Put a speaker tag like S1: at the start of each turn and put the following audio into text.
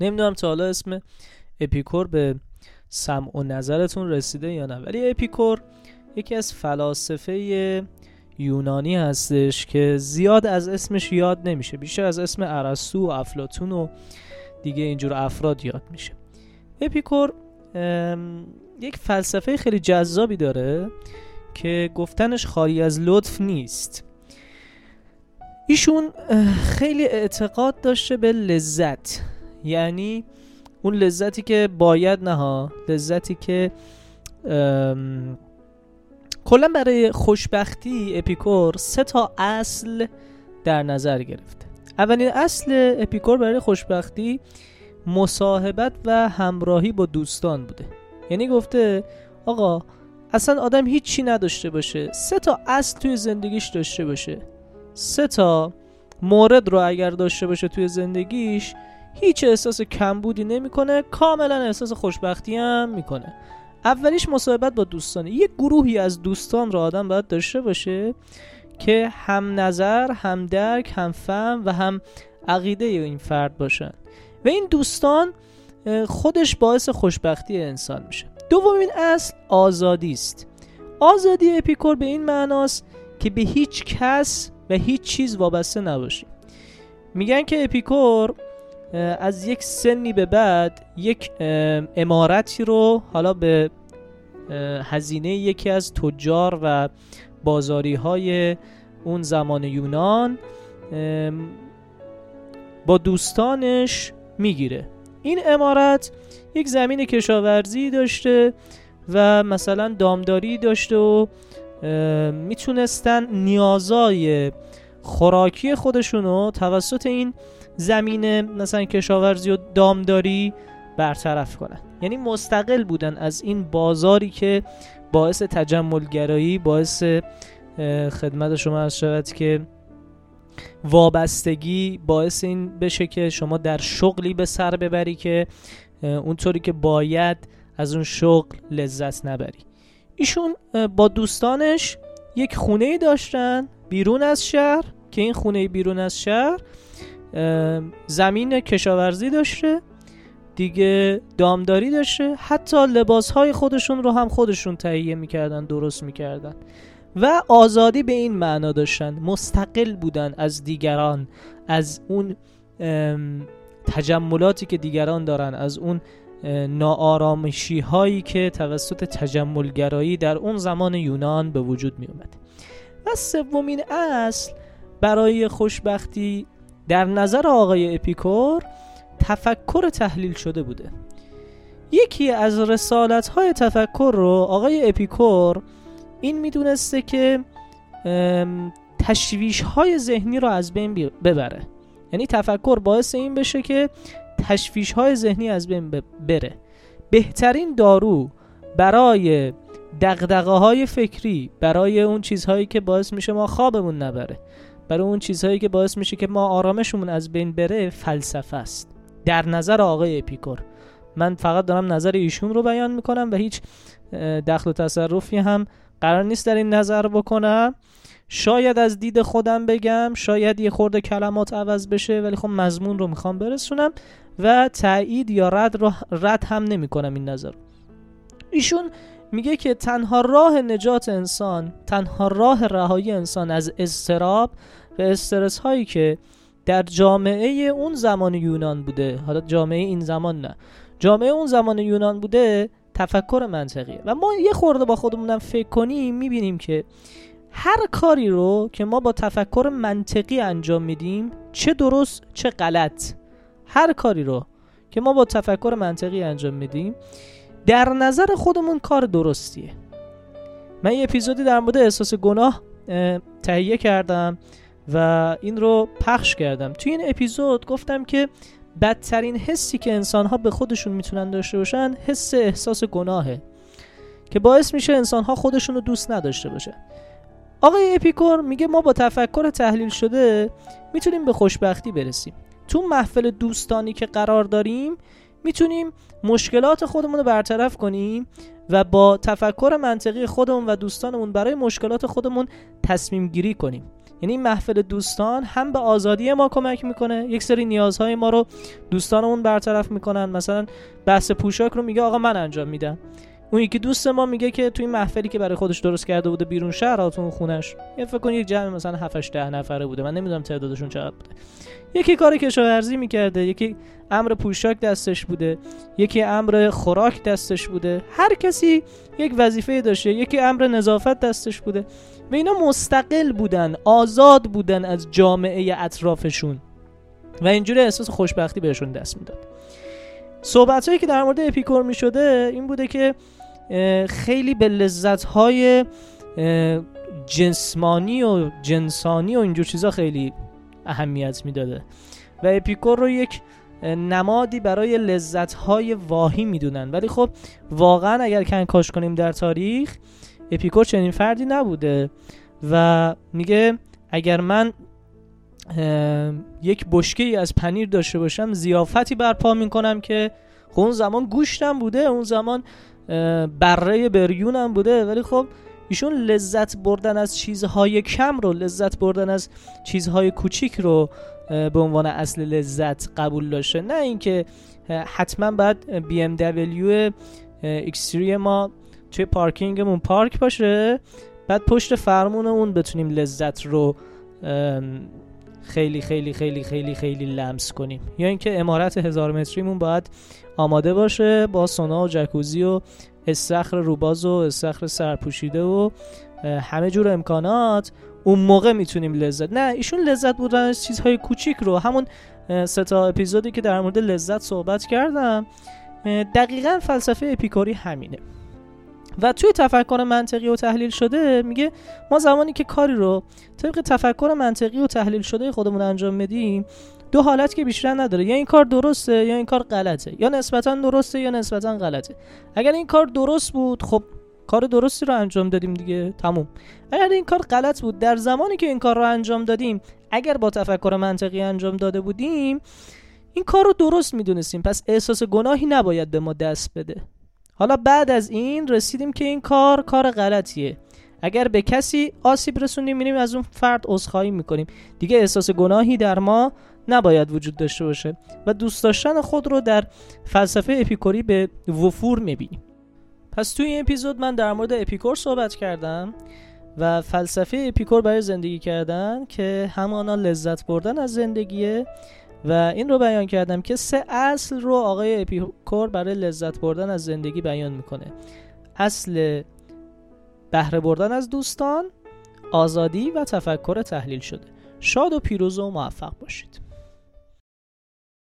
S1: نمی‌دونم تا حالا اسم اپیکور به سمع و نظرتون رسیده یا نه. ولی اپیکور یکی از فلاسفه یونانی هستش که زیاد از اسمش یاد نمیشه. بیشتر از اسم ارسطو و افلاتون و دیگه اینجور افراد یاد میشه. اپیکور یک فلسفه خیلی جذابی داره که گفتنش خالی از لطف نیست. ایشون خیلی اعتقاد داشته به لذت. یعنی اون لذتی که باید نه ها لذتی که کلا برای خوشبختی اپیکور سه تا اصل در نظر گرفته اولین اصل اپیکور برای خوشبختی مصاحبت و همراهی با دوستان بوده. یعنی گفته آقا اصلا آدم هیچی نداشته باشه. سه تا اصل توی زندگیش داشته باشه. سه تا مورد رو اگر داشته باشه توی زندگیش هیچ احساس کمبودی نمی‌کنه کاملا احساس خوشبختی هم می‌کنه. اولیش مصاحبت با دوستانه. یک گروهی از دوستان رو آدم باید داشته باشه که هم نظر هم درک هم فهم و هم عقیده این فرد باشن. و این دوستان خودش باعث خوشبختی انسان میشه. دومین اصل آزادی است. آزادی اپیکور به این معناست که به هیچ کس و هیچ چیز وابسته نباشیم میگن که اپیکور از یک سنی به بعد یک امارتی رو حالا به هزینه یکی از تجار و بازاری های اون زمان یونان با دوستانش می‌گیره. این امارت یک زمین کشاورزی داشته و مثلا دامداری داشته و می‌تونستن نیازای خوراکی خودشونو توسط این زمین مثلا کشاورزی و دامداری برطرف کنن. یعنی مستقل بودن از این بازاری که باعث تجملگرایی باعث خدمت شما از شود که وابستگی باعث این بشه که شما در شغلی به سر ببری که اونطوری که باید از اون شغل لذت نبری. ایشون با دوستانش یک خونه داشتن بیرون از شهر که این خونه بیرون از شهر زمین کشاورزی داشته دیگه دامداری داشته حتی لباس های خودشون رو هم خودشون تهیه می‌کردن درست می‌کردن. و آزادی به این معنا داشتن مستقل بودن از دیگران از اون تجملاتی که دیگران دارن از اون ناآرامشی هایی که توسط تجملگرایی در اون زمان یونان به وجود می اومد و سومین اصل برای خوشبختی در نظر آقای اپیکور تفکر تحلیل شده بوده. یکی از رسالت های تفکر رو آقای اپیکور این می‌دونسته که تشویش های ذهنی رو از بین ببره. یعنی تفکر باعث این بشه که تشویش های ذهنی از بین بره. بهترین دارو برای دقدقه های فکری برای اون چیزهایی که باعث میشه ما خوابمون نبره. برای اون چیزهایی که باعث میشه که ما آرامشمون از بین بره فلسفه است. در نظر آقای اپیکور. من فقط دارم نظر ایشون رو بیان می‌کنم و هیچ دخل و تصرفی هم قرار نیست در این نظر بکنم. شاید از دید خودم بگم شاید یه خورده کلمات عوض بشه ولی خب مضمون رو می‌خوام برسونم و تایید یا رد, رو رد هم نمی‌کنم این نظر ایشون میگه که تنها راه نجات انسان تنها راه رهایی انسان از استراب و استرس هایی که در جامعه اون زمان یونان بوده حالا جامعه این زمان نه جامعه اون زمان یونان بوده تفکر منطقیه. و ما یه خورده با خودمونم فکر کنیم می‌بینیم که هر کاری رو که ما با تفکر منطقی انجام میدیم چه درست چه غلط هر کاری رو که ما با تفکر منطقی انجام میدیم در نظر خودمون کار درستیه. من یه اپیزودی در مورد احساس گناه تهیه کردم و این رو پخش کردم. توی این اپیزود گفتم که بدترین حسی که انسان ها به خودشون می‌تونن داشته باشن حس احساس گناهه که باعث میشه انسان ها خودشون رو دوست نداشته باشه. آقای اپیکور میگه ما با تفکر تحلیل شده می‌تونیم به خوشبختی برسیم. تو محفل دوستانی که قرار داریم می‌تونیم مشکلات خودمون رو برطرف کنیم و با تفکر منطقی خودمون و دوستانمون برای مشکلات خودمون تصمیم گیری کنیم. یعنی این محفل دوستان هم به آزادی ما کمک می‌کنه یک سری نیازهای ما رو دوستانمون برطرف می‌کنن. مثلا بحث پوشاک رو میگه آقا من انجام میدم. اون یکی دوست ما میگه که توی محفلی که برای خودش درست کرده بوده بیرون شهر تو خونش یه فکر کن یک جمع مثلا 7 ده نفره بوده. من نمی‌دونم تعدادشون چقدر بوده. یکی کار کشاورزی می‌کرده یکی امر پوشاک دستش بوده یکی امر خوراک دستش بوده. هر کسی یک وظیفه داشته یکی امر نظافت دستش بوده. و اینا مستقل بودن آزاد بودن از جامعه اطرافشون. و اینجوری احساس خوشبختی بهشون دست می‌داد. صحبت هایی که در مورد اپیکور می شده این بوده که خیلی به لذت های جنسمانی و جنسانی و اینجور چیزا خیلی اهمیت می‌داده. و اپیکور رو یک نمادی برای لذت های واهی می‌دونن. ولی خب واقعا اگر کنکاش کنیم در تاریخ اپیکور چنین فردی نبوده. و میگه اگر من یک بشکه ای از پنیر داشته باشم زیافتی برپا می‌کنم که خب اون زمان گوشتم بوده اون زمان بره بریونم بوده ولی خب ایشون لذت بردن از چیزهای کم رو لذت بردن از چیزهای کوچیک رو به عنوان اصل لذت قبول داشته. نه اینکه حتما باید بی ام دبلیو ما توی پارکینگمون پارک باشه بعد پشت فرمونمون بتونیم لذت رو خیلی خیلی خیلی خیلی خیلی لمس کنیم. یا اینکه امارت هزار متریمون باید آماده باشه با سونا و جکوزی و استخر روباز و استخر سرپوشیده و همه جور امکانات. اون موقع می‌تونیم لذت نه ایشون لذت بودن از چیزهای کوچیک رو. همون سه تا اپیزودی که در مورد لذت صحبت کردم دقیقا فلسفه اپیکوری همینه. و توی تفکر منطقی و تحلیل شده میگه ما زمانی که کاری رو طبق تفکر منطقی و تحلیل شده خودمون انجام میدیم دو حالت که بیشتر نداره. یا این کار درسته یا این کار غلطه. یا نسبتا درسته یا نسبتا غلطه. اگر این کار درست بود خب کار درستی رو انجام دادیم دیگه. تموم. اگر این کار غلط بود در زمانی که این کار رو انجام دادیم اگر با تفکر منطقی انجام داده بودیم این کار رو درست می‌دونستیم. پس احساس گناهی نباید به ما دست بده. حالا بعد از این رسیدیم که این کار کار غلطیه. اگر به کسی آسیب رسونیم میریم از اون فرد عذرخواهی می‌کنیم. دیگه احساس گناهی در ما نباید وجود داشته باشه و دوست داشتن خود رو در فلسفه اپیکوری به وفور می‌بینیم. پس توی این اپیزود من در مورد اپیکور صحبت کردم و فلسفه اپیکور برای زندگی کردن که همانا لذت بردن از زندگیه و این رو بیان کردم که سه اصل رو آقای اپیکور برای لذت بردن از زندگی بیان می‌کنه. اصل بهره بردن از دوستان آزادی و تفکر تحلیل شده. شاد و پیروز و موفق باشید.